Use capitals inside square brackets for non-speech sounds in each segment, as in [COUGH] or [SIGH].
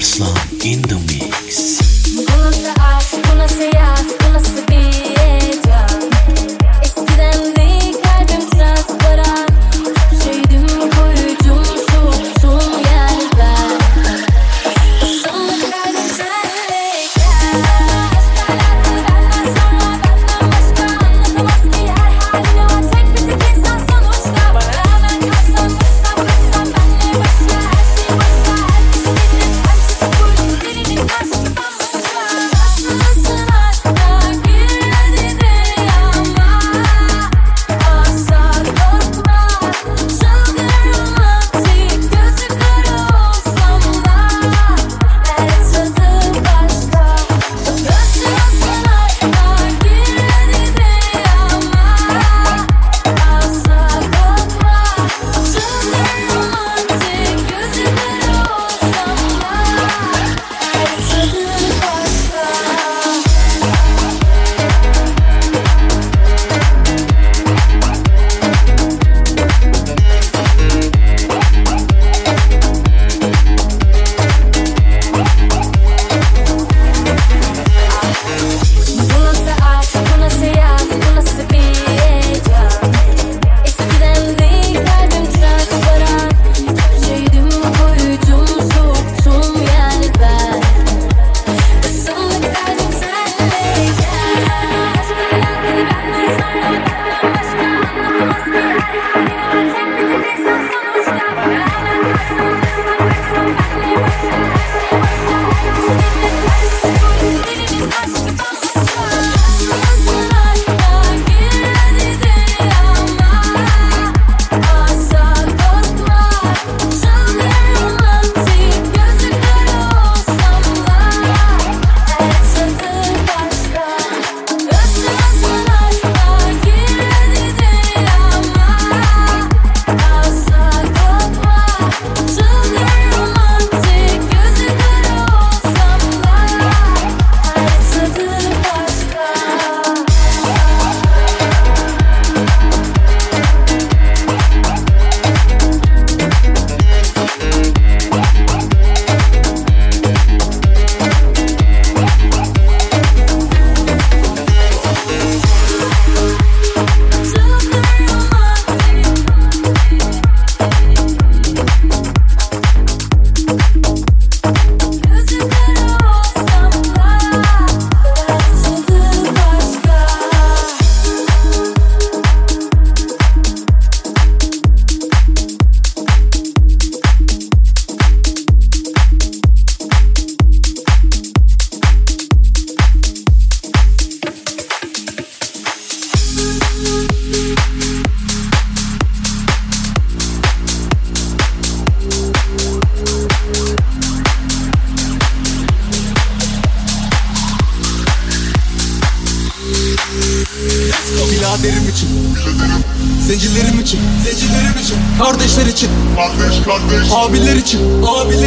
Arslan in the mix.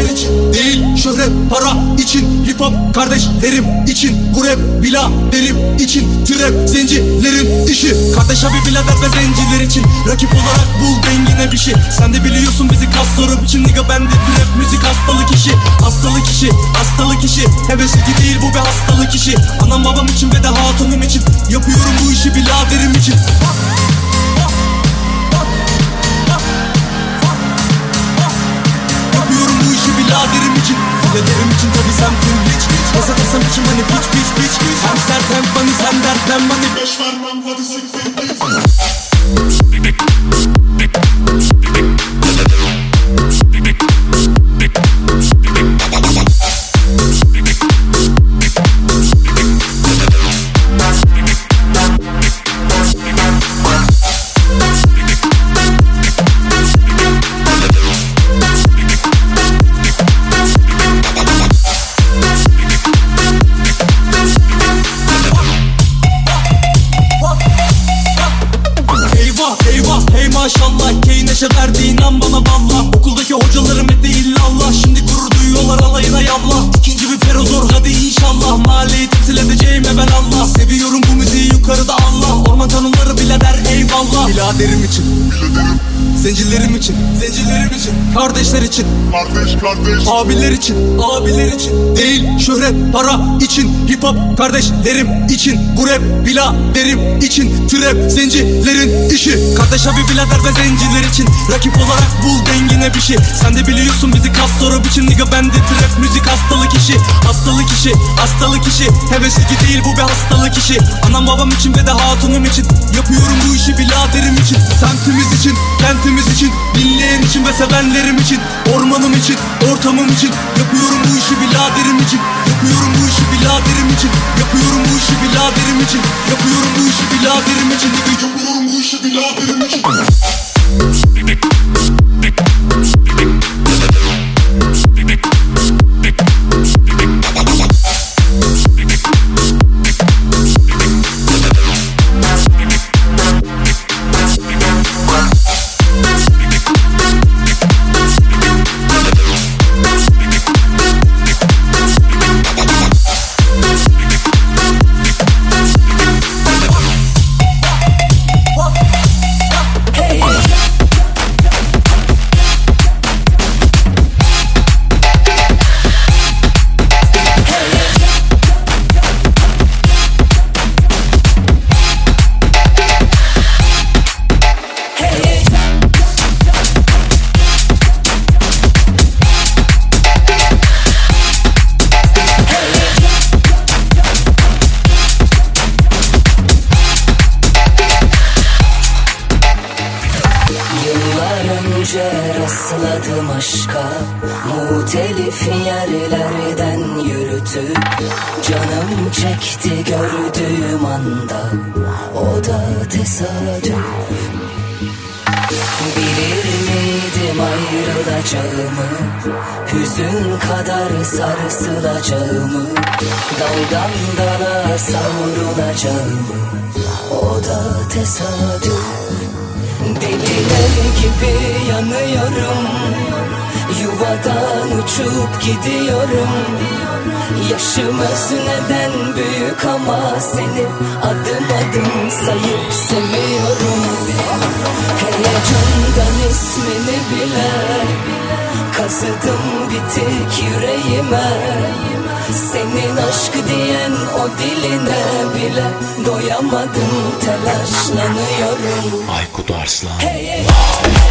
sevinç değil şöhret para için Hip hop kardeşlerim için Bu rap biladerim için Trap zincirlerin işi. Kardeş abi birader ve zenciler için Rakip olarak bul dengine bir şey. Sen de biliyorsun bizi kas sorup için Niga bende trap müzik hastalık işi. Hastalık işi hastalık işi Heves iki değil bu bir hastalık işi. Anam babam için ve de hatunum için Yapıyorum bu işi biraderim için. biraderim için Dedelerim için tabi sen tüm hiç Masa tasam için hani piç piç piç Hem sert hem funny sen dertlen bana Beş parmağım hadi siktir Biladerim için Zencilerim için Zencilerim için Kardeşler için. Kardeş kardeş. Abiler için, abiler için. Değil şöhret, para için. Hip hop kardeşlerim için. Bu rap biladerim için. Trap zencilerin işi. Kardeş abi birader ve zenciler için. Rakip olarak bul dengine bir şey. Sen de biliyorsun bizi soru biçim Nigga bende trap müzik hastalık işi. Hastalık işi, hastalık işi. Hevesli değil bu bir hastalık işi. Anam babam için ve de hatunum için. Yapıyorum bu işi biraderim için. Semtimiz için, kentimiz için Dinleyen için ve sevenlerim için Ormanım için, ortamım için Yapıyorum bu işi biraderim için Yapıyorum bu işi biraderim için Yapıyorum bu işi biraderim için Yapıyorum bu işi biraderim için Yapıyorum bu işi biraderim için Hüzün kadar sarsılacağımı Daldan dala savrulacağımı O da tesadüf. Deliler gibi yanıyorum Yuvadan uçup gidiyorum. Yaşım neden büyük ama seni adım adım sayıp seviyorum Heyecandan ismini bile Kazıdım bitik yüreğime. Senin aşk diyen o diline bile Doyamadım. Telaşlanıyorum. Aykut Arslan. Nasıl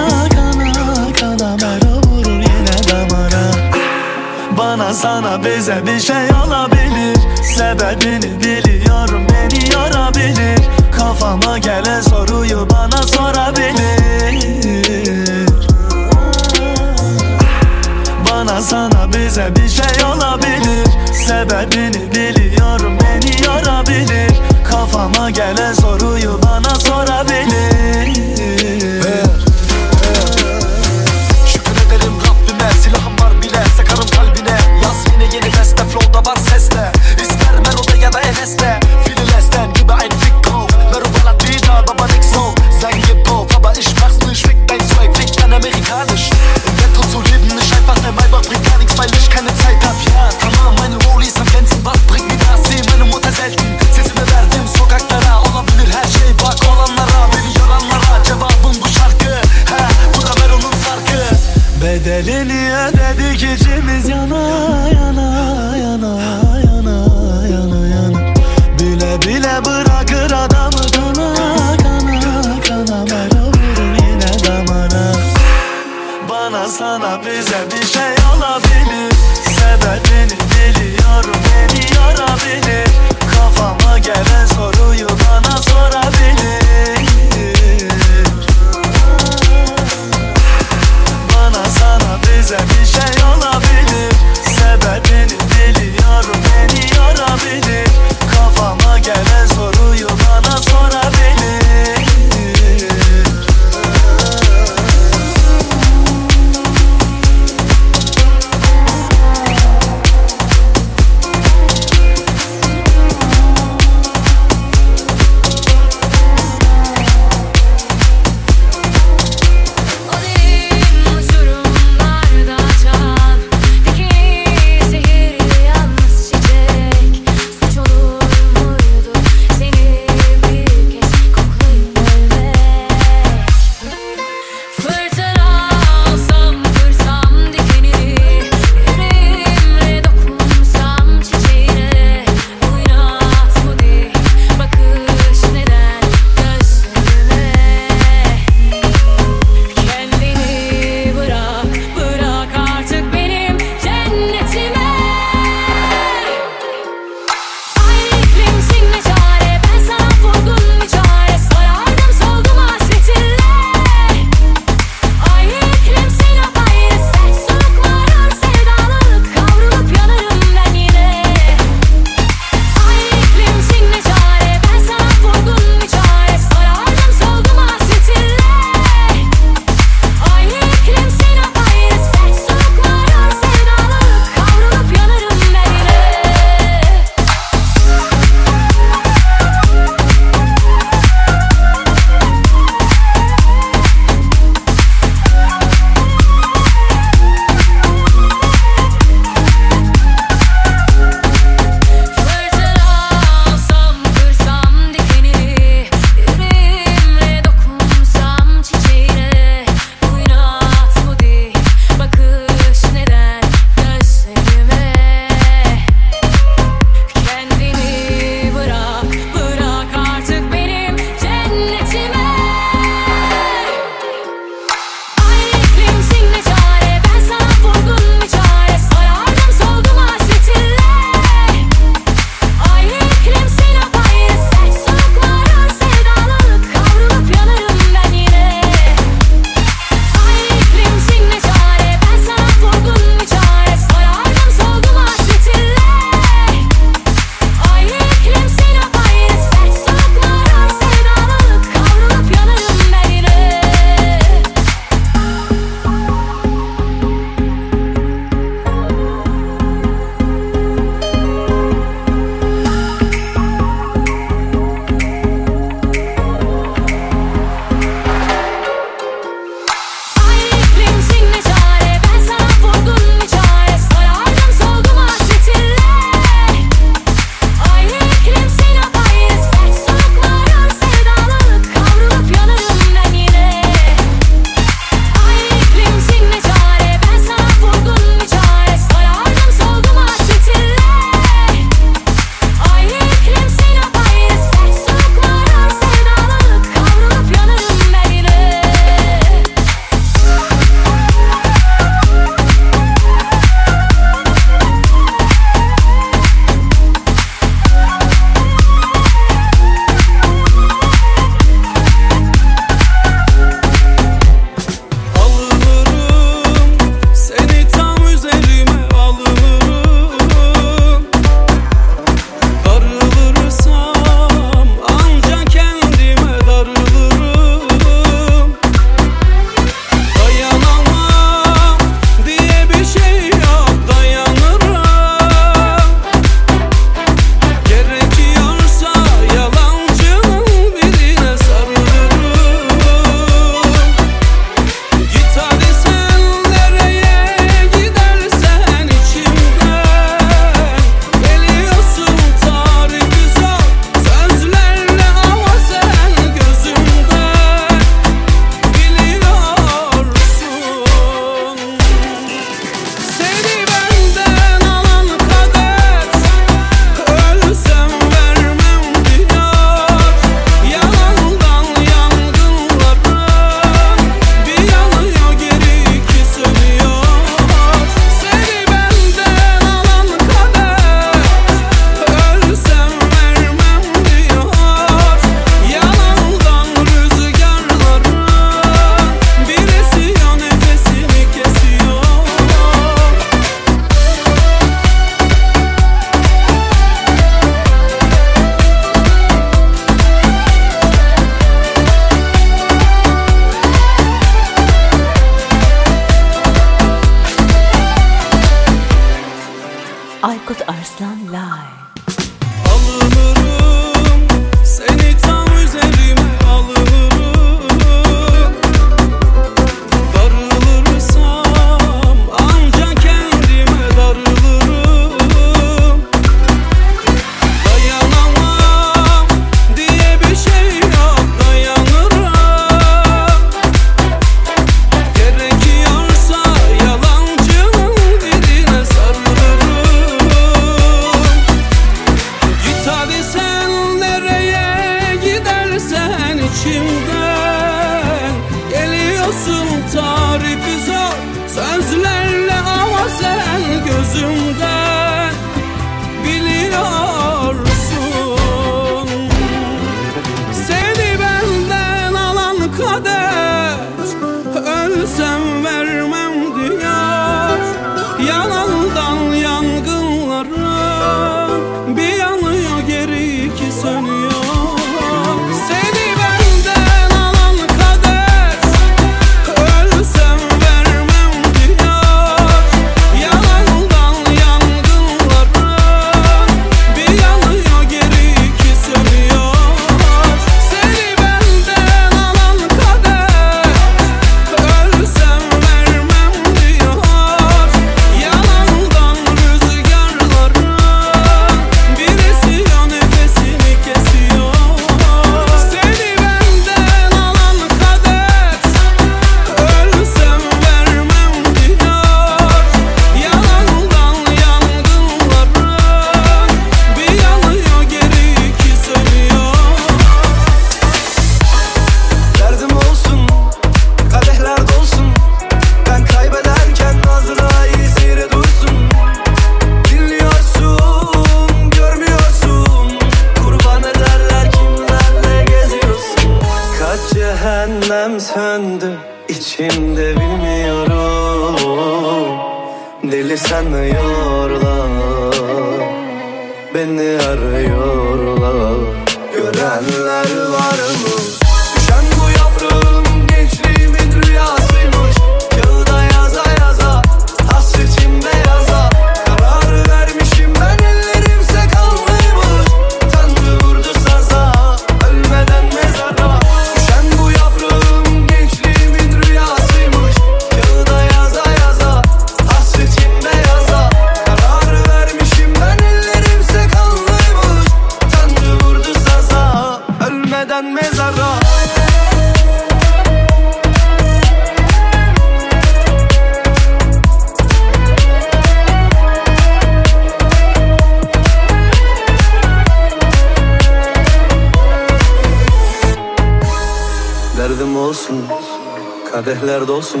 Kadehler dolsun.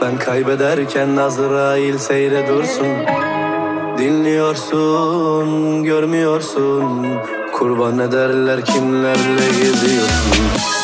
Ben kaybederken Azrail seyre dursun Dinliyorsun, görmüyorsun. Kurban ederler kimlerle geziyorsun.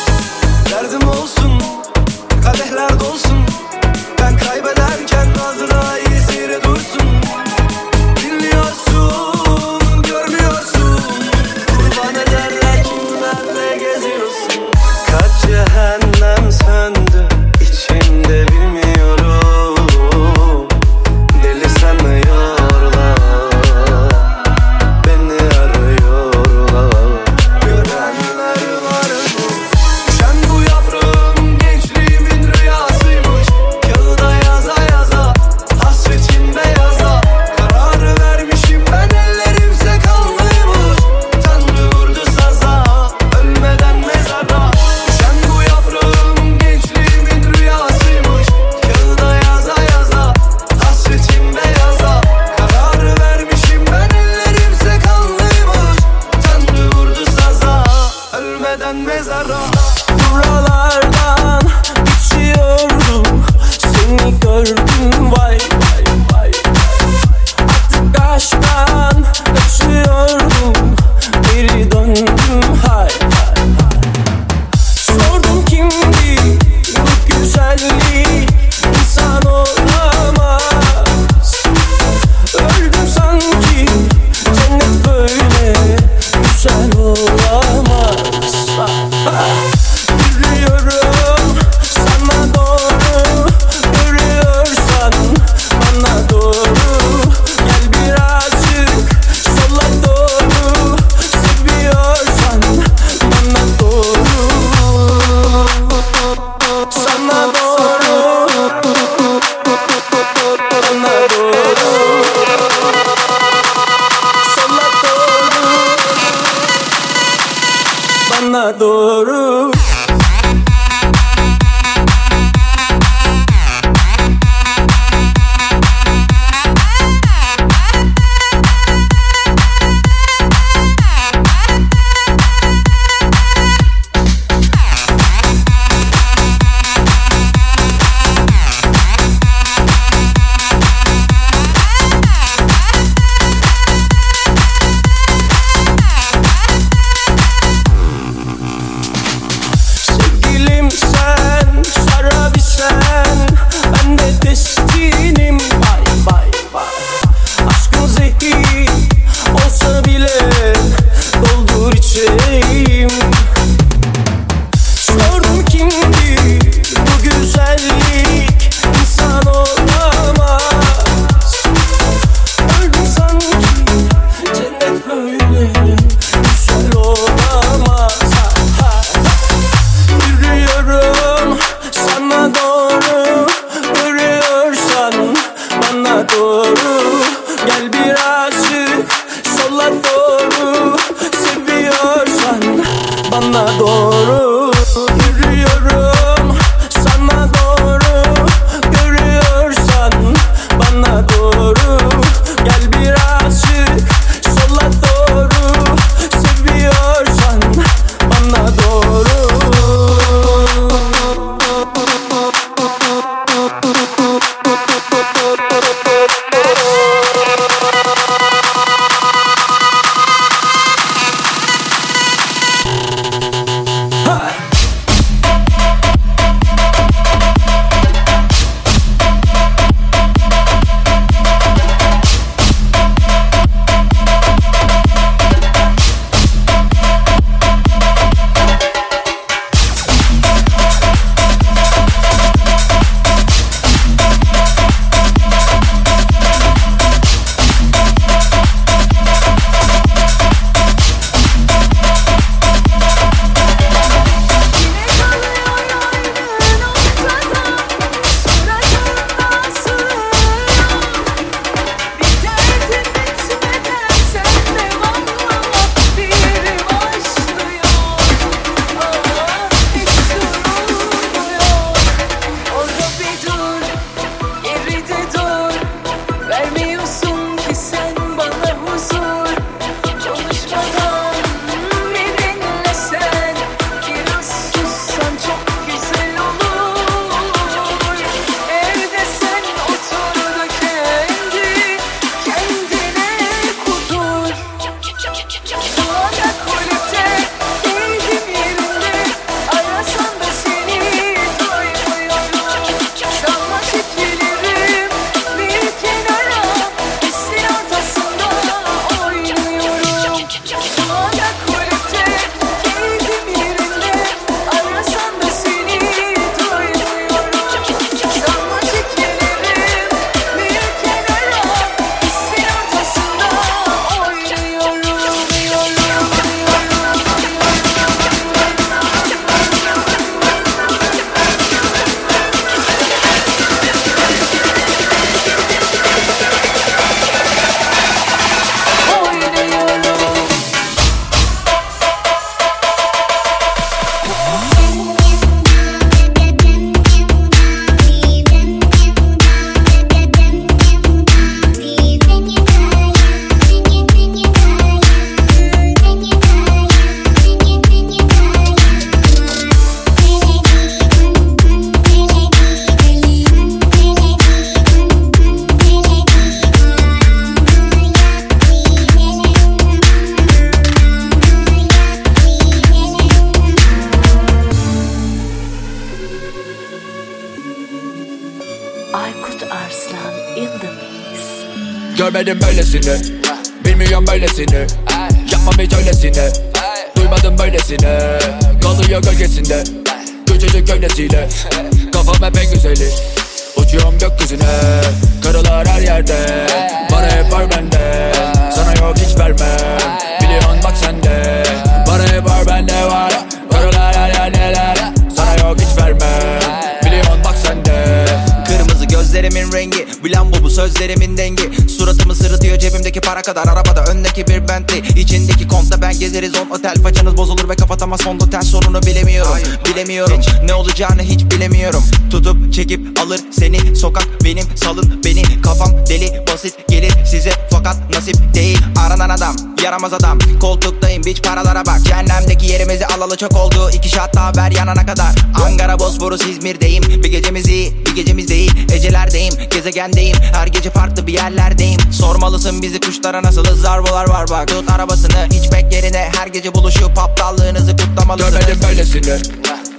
Olacağını hiç bilemiyorum. Tutup çekip alır seni Sokak benim salın beni. Kafam deli basit gelir size Fakat nasip değil. Aranan adam Yaramaz adam. Koltuktayım biç paralara bak. Cehennemdeki yerimizi alalı çok oldu. İki şat daha ver yanana kadar. Ankara Bosporus İzmir'deyim. Bir gecemiz iyi bir gecemiz değil. Ecelerdeyim gezegendeyim. Her gece farklı bir yerlerdeyim. Sormalısın bizi kuşlara nasılız Zarbolar var bak. Tut arabasını hiç bek yerine Her gece buluşup aptallığınızı kutlamalısınız. Görmedim böylesini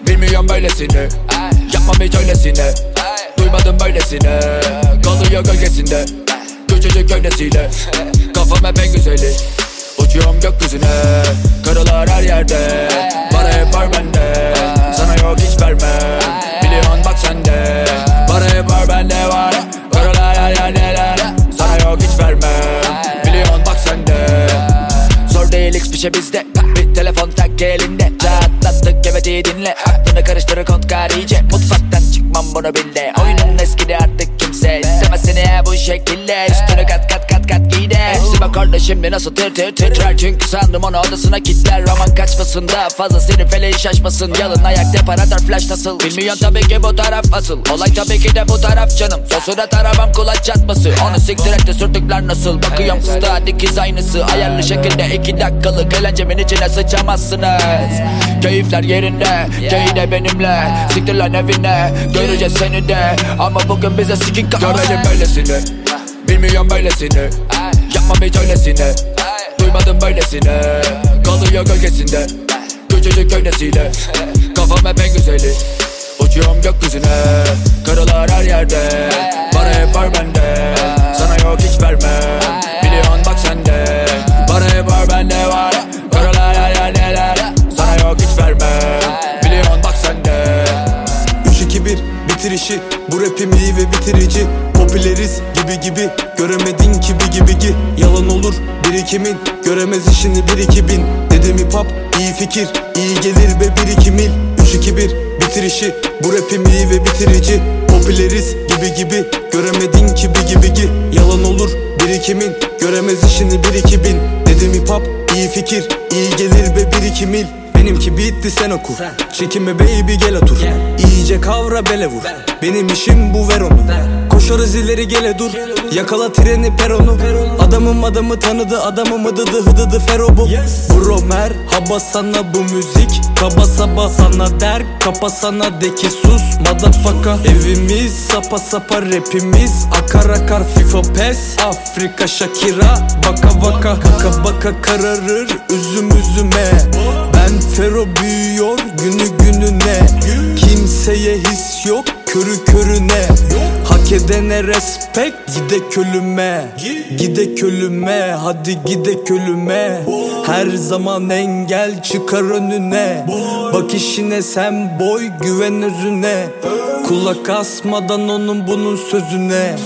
Bilmiyorum böylesini. Yapmam hiç öylesine. Duymadım böylesine. Kalıyor gölgesinde. Küçücük gövdesiyle Kafam hep en güzeli. Uçuyorum gökyüzüne. Karılar her yerde. Para hep var bende. Sana yok hiç vermem. Biliyorsun bak sende. Para hep var bende var. Karılar her yerdeler Sana yok hiç vermem. Biliyorsun bak sende. Zor değil hiçbir şey bizde telefon tak elinde. Rahatlattık iyi dinle. Aklını karıştırır kontkar iyice Mutfaktan çıkmam bunu bil de Oyunun eskidi artık kimse. İstemez seni bu şekilde. Üstünü kat kat kat kat giy de Hepsi bak orada şimdi nasıl tir tir titrer Çünkü sandım onu odasına kitler Roman kaçmasın daha fazla senin feleği şaşmasın. Yalın ayak deparatör flash nasıl? Bilmiyorsun tabii ki bu taraf asıl. Olay tabii ki de bu taraf canım. Sosuna taramam kulaç çatması. Onu siktir et de sürdükler nasıl? Bakıyorum fıstığa dikiz aynısı. Ayarlı şekilde iki dakikalık eğlencemin içine sıçamazsınız Keyifler yerinde Keyif de benimle. Siktir lan evine Göreceğiz seni de. Ama bugün bize sikik Görmedim böylesini Bilmiyorum böylesini. Yapmam hiç öylesine. Duymadım böylesine. Kalıyor gölgesinde. Küçücük gövdesiyle Kafam hep en güzeli. Uçuyorum gökyüzüne. Karılar her yerde. Para hep var bende. Sana yok hiç vermem Biliyorsun bak sende. Para hep var bende var. Karılar her yerdeler Sana yok hiç vermem Biliyorsun bak sende. 3-2-1 bitirişi Bu rapim iyi ve bitirici Popüleriz gibi gibi. Göremedin ki bir gibi gi Yalan olur birikimin. Göremez işini bir iki bin. Dedim hip hop iyi fikir. İyi gelir ve bir iki mil. 3-2-1 bitirişi. Bu rapim iyi ve bitirici. Popüleriz gibi gibi. Göremedin ki bir gibi gi Yalan olur birikimin. Göremez işini bir iki bin. Dedim hip hop iyi fikir. İyi gelir ve bir iki mil. Benimki bitti sen oku. Çekinme baby gel otur. İyice kavra bele vur. Benim işim bu ver onu Koşarız ileri gele dur. Yakala treni peronu. Adamım adamı tanıdı adamım hıdıdı hıdıdı fero bu. Bro merhaba sana bu müzik. Kaba saba sana der Kapa sana de ki sus Motherfucker. Evimiz sapa sapa rapimiz Akar akar FIFA pes. Afrika Shakira Baka baka. Baka baka kararır üzüm üzüme. Ben Fero büyüyor günü gününe. Kimseye his yok körü körüne. Hak edene respect gide kölüme. Gide kölüme hadi gide kölüme. Her zaman engel çıkar önüne. Bak işine sen boy güven özüne. Kulak asmadan onun bunun sözüne.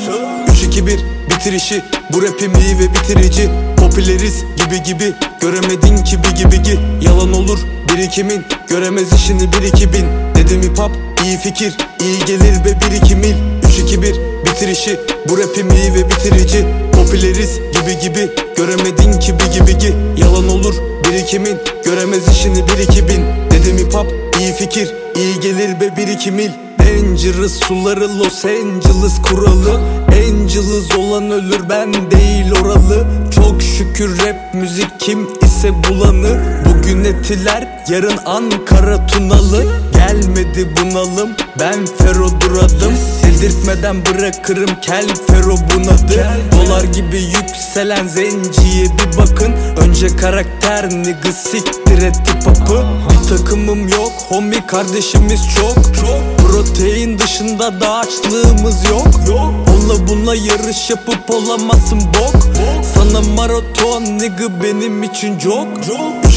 3-2-1 bitirişi Bu rapim iyi ve bitirici. Popüleriz gibi gibi. Göremedin ki bir gibi gi Yalan olur birikimin. Göremez işini bir iki bin. Dedim hip hop iyi fikir iyi gelir ve bir iki mil. 3-2-1 bitirişi Bu rapim iyi ve bitirici. Popüleriz gibi gibi. Göremedin ki bir gibi gi Yalan olur birikimin. Göremez işini bir iki bin. Dedim hip hop iyi fikir iyi gelir ve bir iki mil. Dangerous suları Los Angeles kuralı. Angeles olan ölür ben değil oralı. Çok şükür rap müzik kim ise bulanır Bugün etiler yarın Ankara Tunalı. Gelmedi bunalım ben Fero duradım. Dedirtmeden bırakırım kel Fero bunadı. Dolar gibi yükselen zenciye bir bakın. Önce karakter nigga siktir et hip hop'ı Bir takımım yok Homie kardeşimiz çok. Çok Protein dışında da açlığımız Yok. Onunla bununla yarış yapıp olamazsın bok. Sana maraton nigga benim için çok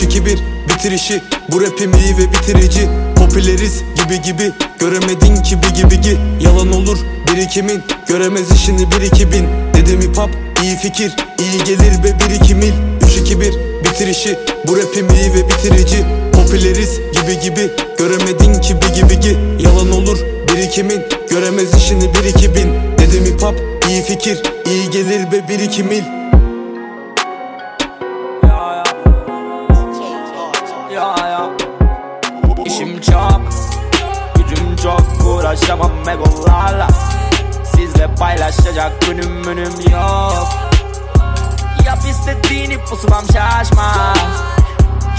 Çok 3-2-1 bitirişi Bu rapim iyi ve bitirici. Popüleriz gibi gibi. Göremedin ki bir gibi gi. Yalan olur birikimin. Göremez işini bir iki bin. Dedim hip hop iyi fikir. İyi gelir be bir iki mil. 3-2-1 bitirişi Bu rapim iyi ve bitirici. Popüleriz gibi gibi. Göremedin ki bir gibi gi. Yalan olur birikimin. Göremez işini bir iki bin. Dedim hip hop iyi fikir. İyi gelir be bir iki mil uğraşamam egolarla Sizle paylaşacak günüm münüm yok. Yap istediğini pusulam şaşmaz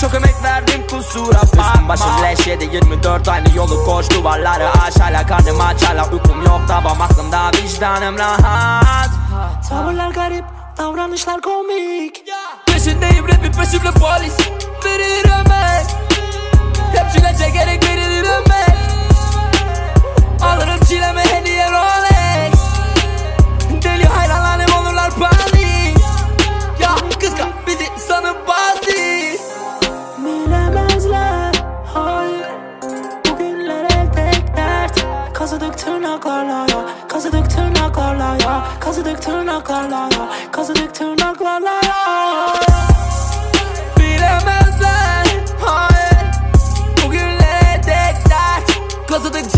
çok emek verdim kusura bakma Üstüm başım leş yedi 24 aynı yolu koş. Duvarları aş Hala karnım aç hala uykum yok tavam aklımda vicdanım rahat. Tavırlar garip, davranışlar komik. Peşindeyim rapin peşimde polis. Verilir emek Hepsine çekerek verilir emek Alırım çileme hediye Rolex. Deli hayranlarım olurlar panik Ya kıskan bizi sanıp basit Bilemezler, hayır Bugünlere tek dert. Kazıdık tırnaklarla ya Kazıdık tırnaklarla ya Kazıdık tırnaklarla ya Kazıdık tırnaklarla ya. Bilemezler hayır. Bugünlere tek dert. Kazıdık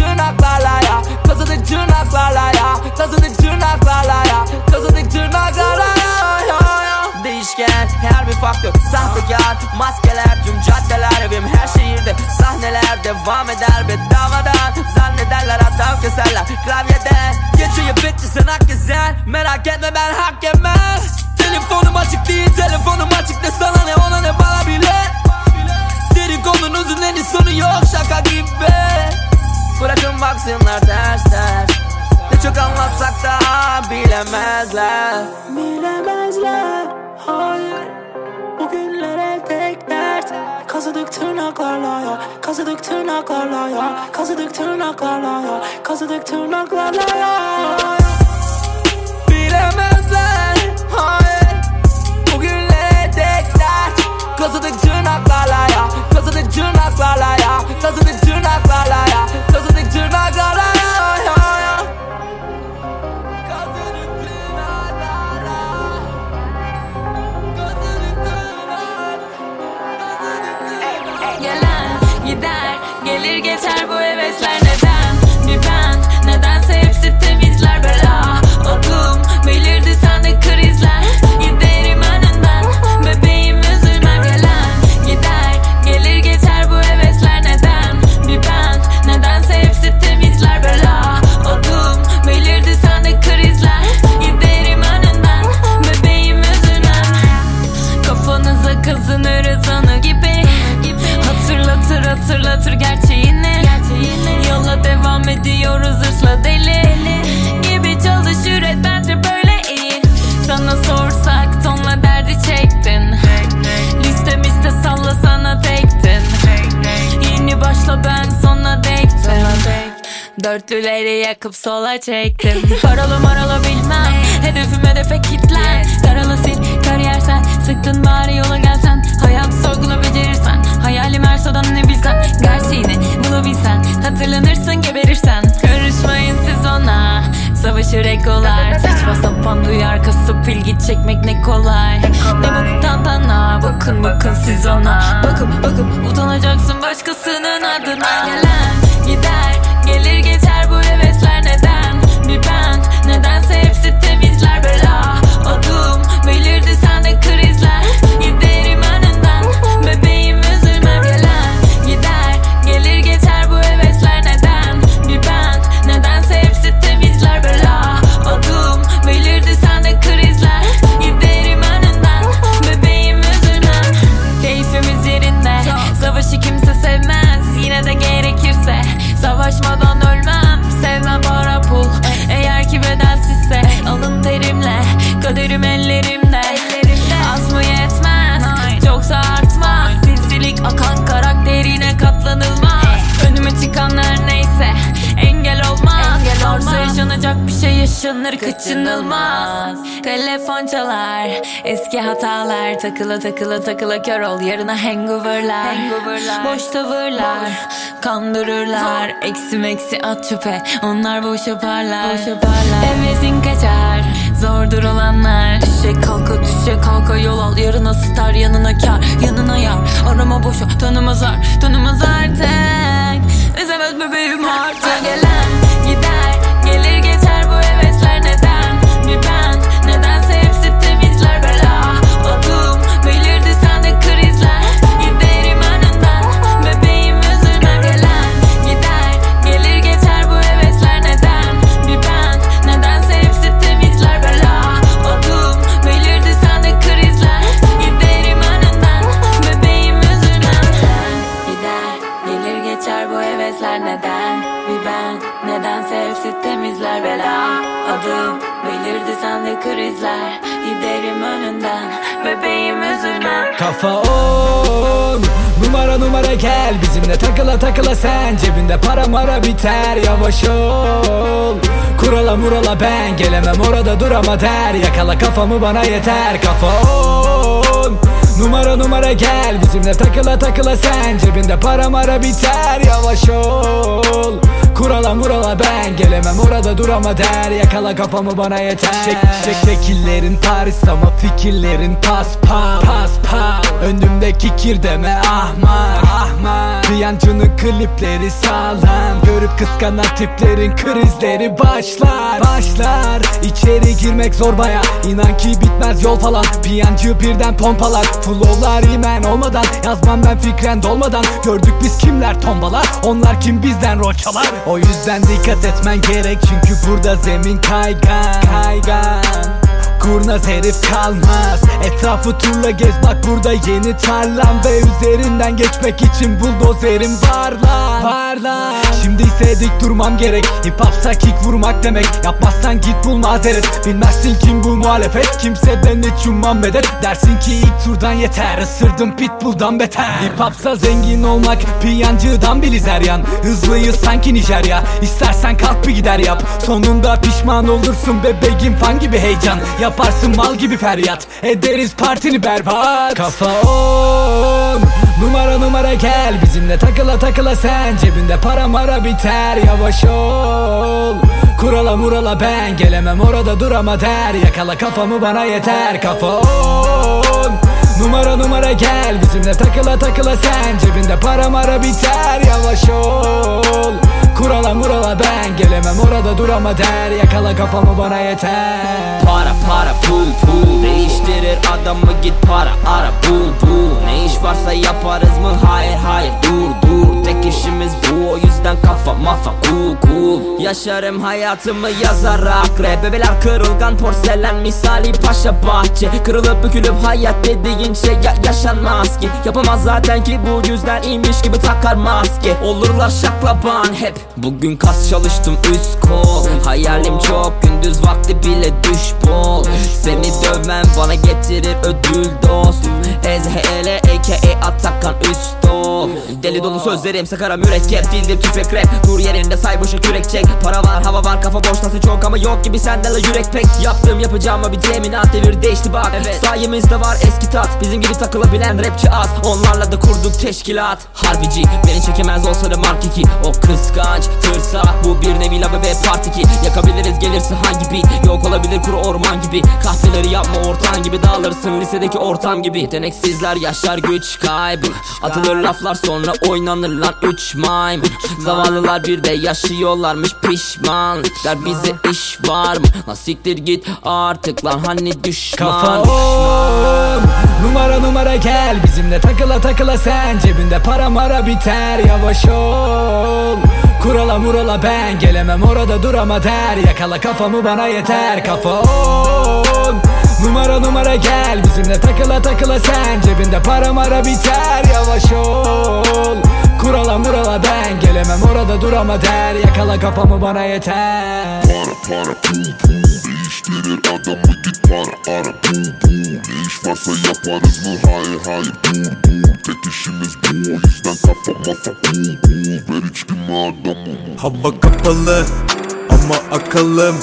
Kazıdık tırnaklarla ya. Kazıdık tırnaklarla ya. Kazıdık tırnaklarla ya, ya, ya. Değişken her bir faktör Sahtekar maskeler tüm caddeler Evim her şehirde. Sahneler devam eder bedavadan. Zannederler hatta keserler. Klavyeden Geçiyor bitti sen hak gezer Merak etme ben hak yemem Telefonum açık değil telefonum açık de sana ne ona ne bana bile. Dedikodunuzun en sonu yok şaka gibi Bırakın baksınlar ters ters Ne çok anlatsak da bilemezler. Bilemezler, hayır. Bugünlere tek dert. Kazıdık tırnaklarla ya. Kazıdık tırnaklarla ya. Kazıdık tırnaklarla ya. Kazıdık tırnaklarla ya. Bilemezler. Hayır. Bugünlere tek dert. Kazıdık tırnaklarla ya. Kazıdık tırnaklarla ya. Kazıdık tırnaklarla ya. Kazıdık yakıp sola çektim. [LAUGHS] Paralı maralı bilmem. Hedefim hedefe kitlen. Karalı sil kariyer sen Sıktın bari yola gelsen. Hayat sorgula becerirsen Hayalim her sodan ne bilsen. Gerçeğini bulabilsen. Hatırlanırsın geberirsen. Karışmayın siz ona. Savaşır ekolar Saçma sapan duyar kasıp ilgi çekmek ne kolay. Ne bu tantana? Bakın bakın siz ona. Bakıp bakıp utanacaksın başkasının adına. Gelen gider gelir geçer yaşanır kaçınılmaz. Telefon çalar. Eski hatalar. Takıla takıla takıla kör ol. Yarına hangoverlar, Boş tavırlar. Kandırırlar. Eksi meksi at çöpe. Onlar boş yaparlar, boş yaparlar. Hevesin kaçar. Zordur olanlar. Düşe kalka düşe kalka yol al. Yarına star yanına kar. Yanına yar. Arama boşa. Tanımaz ar tanımaz artık. Üzemez bebeğim artık. Gelen gider krizler Giderim önünden. Bebeğim üzülme. Kafa on Numara numara gel. Bizimle takıla takıla sen. Cebinde para mara biter. Yavaş ol. Kurala murala ben. Gelemem orada durama der. Yakala kafamı bana yeter. Kafa on Numara numara gel. Bizimle takıla takıla sen. Cebinde para mara biter. Yavaş ol Kurala murala ben gelemem. Orada durama der. Yakala kafamı bana yeter. Şek, şek, şekillerin Paris ama fikirlerin pas pas pas pas Önümdeki kir deme ahmak ahmak. Piyancının klipleri sağlam. Görüp kıskanan tiplerin krizleri başlar Başlar. İçeri girmek zor baya. İnan ki bitmez yol falan. Piyancı birden pompalar. Flowlar imen olmadan. Yazmam ben fikren dolmadan. Gördük biz kimler tombalar. Onlar kim bizden rol çalar O yüzden dikkat etmen gerek Çünkü burada zemin kaygan Kaygan Kurnaz herif kalmaz. Etrafı turla gez bak burada yeni tarlam. Ve üzerinden geçmek için buldozerim var lan Var lan Şimdi ise dik durmam gerek. Hip hopsa kick vurmak demek. Yapmazsan git bul mazeret. Bilmezsin kim bu muhalefet. Kimseden hiç ummam medet. Dersin ki ilk turdan yeter. Isırdım pitbull'dan beter. Hip hopsa zengin olmak Piyancıdan biliz her yan Hızlıyız sanki Nijerya. İstersen kalk bir gider yap. Sonunda pişman olursun bebeğim fan gibi heyecan Yaparsın mal gibi feryat. Ederiz partini berbat. Kafa on. Numara numara gel. Bizimle takıla takıla sen. Cebinde para mara biter. Yavaş ol. Kurala murala ben. Gelemem orada durama der. Yakala kafamı bana yeter. Kafa on. Numara numara gel. Bizimle takıla takıla sen. Cebinde para mara biter. Yavaş ol Kurala murala ben gelemem. Orada durama der Yakala kafamı bana yeter. Para para pul pul. Değiştirir adamı git para ara bul bul. Ne iş varsa yaparız mı? Hayır hayır dur dur Tek işimiz bu o yüzden kafa mafa cool cool Yaşarım hayatımı yazarak rap Bebeler kırılgan porselen misali paşa bahçe. Kırılıp bükülüp hayat dediğin şey ya- yaşanmaz ki. Yapamaz zaten ki bu yüzden iyiymiş gibi takar maske. Olurlar şaklaban hep. Bugün kas çalıştım üst kol. Hayalim çok gündüz vakti bile düş bol. Seni dövmem bana getirir ödül dost. Ezhele aka Atakan üst Deli dolu sözlerim sakara mürekkep Dildim tüfek rap Dur yerinde say boşa kürek çek. Para var hava var kafa boş nasıl çok ama yok gibi sende la yürek pek. Yaptığım yapacağıma bir teminat devir değişti bak. Evet. Sayemizde var eski tat. Bizim gibi takılabilen rapçi az. Onlarla da kurduk teşkilat. Harbici beni çekemez olsa da mark 2 O kıskanç tırsa Bu bir nevi la bebe part 2 Yakabiliriz gelirse hangi beat? Yok olabilir kuru orman gibi. Kahveleri yapma ortağın gibi Dağılırsın. Lisedeki ortam gibi. Yeteneksizler yaşar güç kaybı. Atılır laflar sonra oynanır lan üç mime Zavallılar bir de yaşıyorlarmış pişman. Der bize iş var mı? Lan siktir git artık lan hani düşman. Kafa on Numara numara gel. Bizimle takıla takıla sen Cebinde para mara biter. Yavaş ol Kurala murala ben. Gelemem orada durama der. Yakala kafamı bana yeter. Kafa on Numara numara gel. Bizimle takıla takıla sen Cebinde para mara biter. Yavaş ol Kurala murala ben gelemem orada durama der. Yakala kafamı bana yeter. Para para pul pul Değiştirir adamı git para ara bul bul Ne iş varsa yaparız. Mı hayır hayır dur dur Tek işimiz bu. O yüzden kafa mafa cool cool Ver içkimi adamım Hava kapalı ama akıllım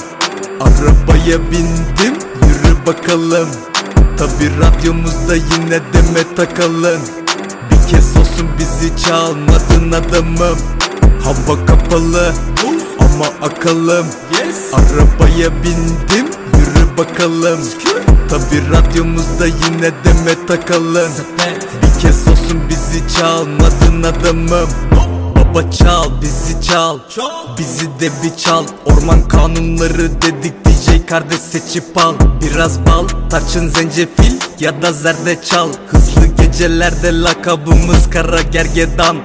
Arabaya bindim yürü bakalım. Tabi radyomuzda yine deme takalım Bir kez olsun bizi çalmadın adamım. Hava kapalı ama akalım. Arabaya bindim yürü bakalım. Tabi radyomuzda yine deme takalım. Bir kez olsun bizi çalmadın adamım. Baba çal bizi çal. Bizi de bir çal. Orman kanunları dedik DJ kardeş seçip al. Biraz bal tarçın zencefil ya da zerdeçal Hızlı gecelerde lakabımız kara gergedan.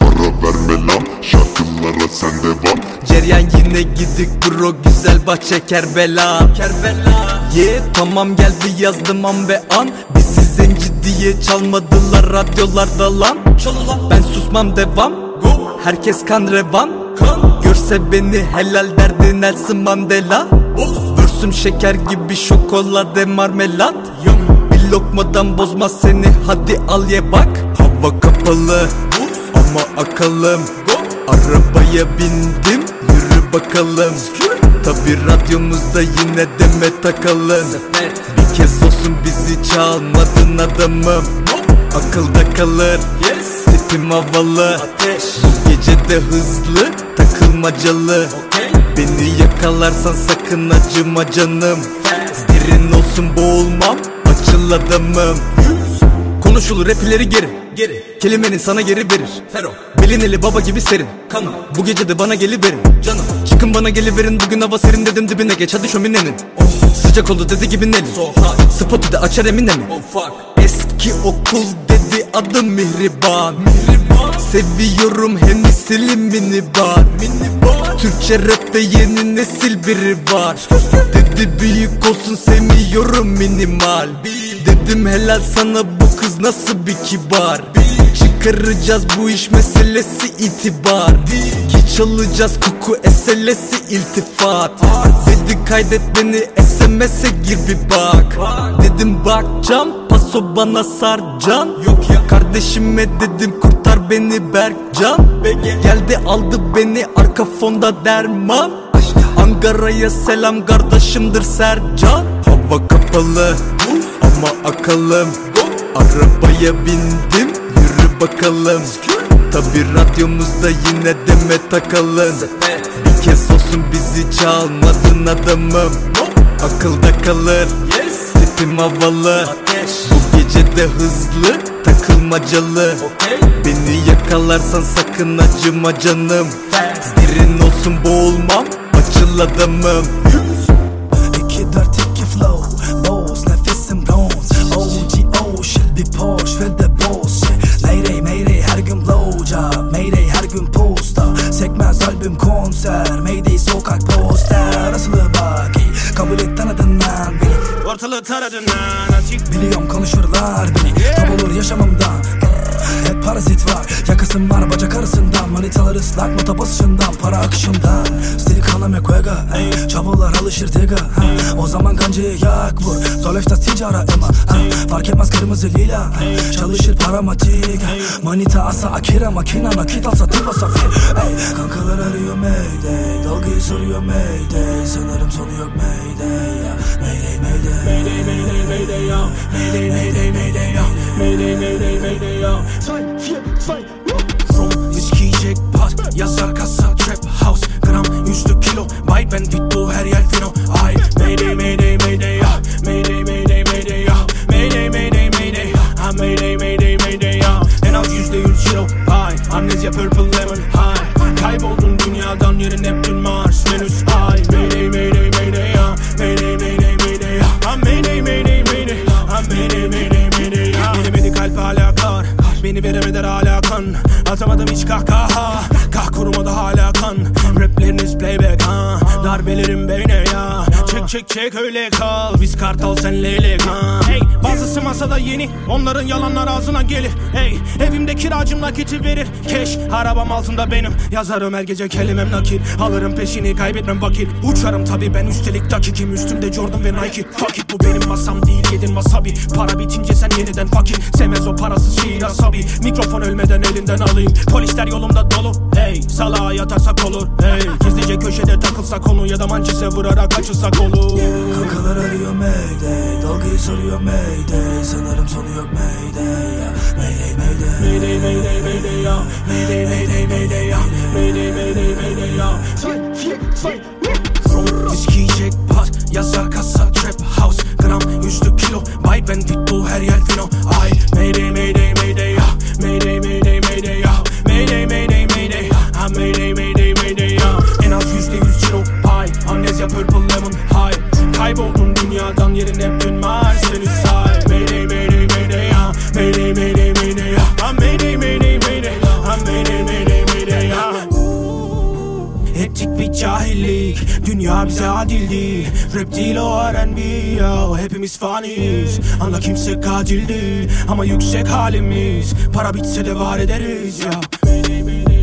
Ara verme lan şarkılara sen devam Ceryan yine gidik bro güzel bahçe Kerbela. Kerbela. Ye tamam geldi yazdım an ve an. Bizi zenci diye çalmadılar radyolarda lan. Ben susmam devam. Herkes kan revan. Görse beni helal derdi Nelson Mandela. Vürsüm şeker gibi şokolade marmelat Lokmadan bozmaz seni. Hadi al ye bak. Hava kapalı. Ama akalım. Arabaya bindim. Yürü bakalım. Tabi radyomuzda yine deme takalım. Bir kez olsun bizi çalmadın adamım. Akılda kalır. Tipim havalı. Bu gece de hızlı takılmacalı. Beni yakalarsan sakın acıma canım. Derin olsun boğulmam açıl adamım Konuşulur rap ileri geri Geri Kelimenin sana geri verir. Fero Bilineli baba gibi serin. Kanım Bu gece de bana geliverin. Canım Çıkın bana geliverin. Bugün hava serin dedim dibine geç. Hadi şöminenin. Oh. Sıcak oldu dedi gibi Nelly. So hot. Spotu da açar Emine mi oh, fuck. Eski okul dedi adım Mihriban. Mihriban. Seviyorum Hennessy minibar Minibar Türkçe rapte yeni nesil biri var. Dedi büyük olsun sevmiyorum minimal. Dedim helal sana bu kız nasıl bir kibar? Çıkaracağız bu iş meselesi itibar. Ki çalacağız koku eselesi iltifat. Dedi kaydet beni SMS'e gir bir bak. Dedim bakcam paso bana sarcan Yok ya kardeşime dedim kurtar beni Berkcan. Geldi aldı beni arka fonda derman. Ankara'ya selam kardeşimdir Sercan. Hava kapalı ama akalım. Arabaya bindim yürü bakalım. Tabi radyomuzda yine deme takalım. Bir kez olsun bizi çalmadın adamım. Akılda kalır Tipim havalı. Bu gece de hızlı takılmacalı Beni yakalarsan sakın acıma canım. Derin olsun boğulmam açıl adamım. İki dört iki flow. Boz nefesim bronz OGO Shelby Porsche ve de Bose Mayday Mayday her gün blowjob. Mayday her gün posta Sekmez albüm konser. Mayday sokak poster. Asılı bak ey, Kabul et tanıdın lan beni. Ortalığı taradın lan Zoleftas ticara ema ha. Fark etmez kırmızı lila ha. Çalışır paramatik ha. Manita asa akira makina nakit alsa tıpa safir ey. Kankalar arıyor mayday Dalgayı soruyor mayday Sanırım sonu yok mayday ya. Mayday mayday Mayday mayday mayday ya Mayday mayday mayday ya Mayday mayday mayday ya From viski jackpot Yazar kasa trap house Gram yüzlü kilo Bay ben pitbull purple lemon Ay Kayboldun dünyadan yerin Neptün Mars. Venüs Ay Mayday mayday mayday ya Mayday mayday mayday ya Ha mayday mayday mayday Ha mayday mayday mayday ya Yenemedi kalp hala kar Beni veremeder hala kan Atamadım hiç kahkaha Kah kurumadı hala kan. Rapleriniz playback ha. Darbelerim beyne ya. Çek çek çek öyle kal. Biz kartal sen leylek ha Hey bazısı masada yeni. Onların yalanlar ağzına gelir. Hey evimde kiracım nakiti verir. Keş arabam altında benim. Yazarım her gece kelimem nakil. Alırım peşini kaybetmem vakit. Uçarım tabi ben üstelik dakikim. Üstümde Jordan ve Nike. Fuck it bu benim masam değil yedin wasabi. Para bitince sen yeniden fakir. Sevmez o parasız şiir asabi. Mikrofon ölmeden elinden alayım. Polisler yolumda dolu hey. Salağa yatarsak olur Hey gizlice köşede takılsak konu Ya da mançese vurarak kaçırsak olur Kankalar arıyor mayday Dalgayı soruyor mayday Sanırım sonu yok mayday ya Mayday mayday Mayday mayday mayday ya Mayday mayday mayday ya Mayday mayday mayday ya From viski jackpot Yazar kasa trap house Gram yüzlü kilo Bay ben pitbull her yer fino Ay mayday mayday mayday ya Mayday mayday mayday ya Mayday mayday mayday mayday mayday ya En az yüzde yüz ciro pay. Amnezya purple lemon high. Kayboldun dünyadan yerin hep dün Mars. Seni say. Mayday mayday mayday ya Mayday mayday mayday ya Ha mayday mayday mayday Ha mayday mayday mayday ya Ettik bir cahillik. Dünya bize adil değil Rap değil o R&B ya Hepimiz faniyiz. Anla kimse katil değil Ama yüksek halimiz. Para bitse de var ederiz ya Mayday, mayday,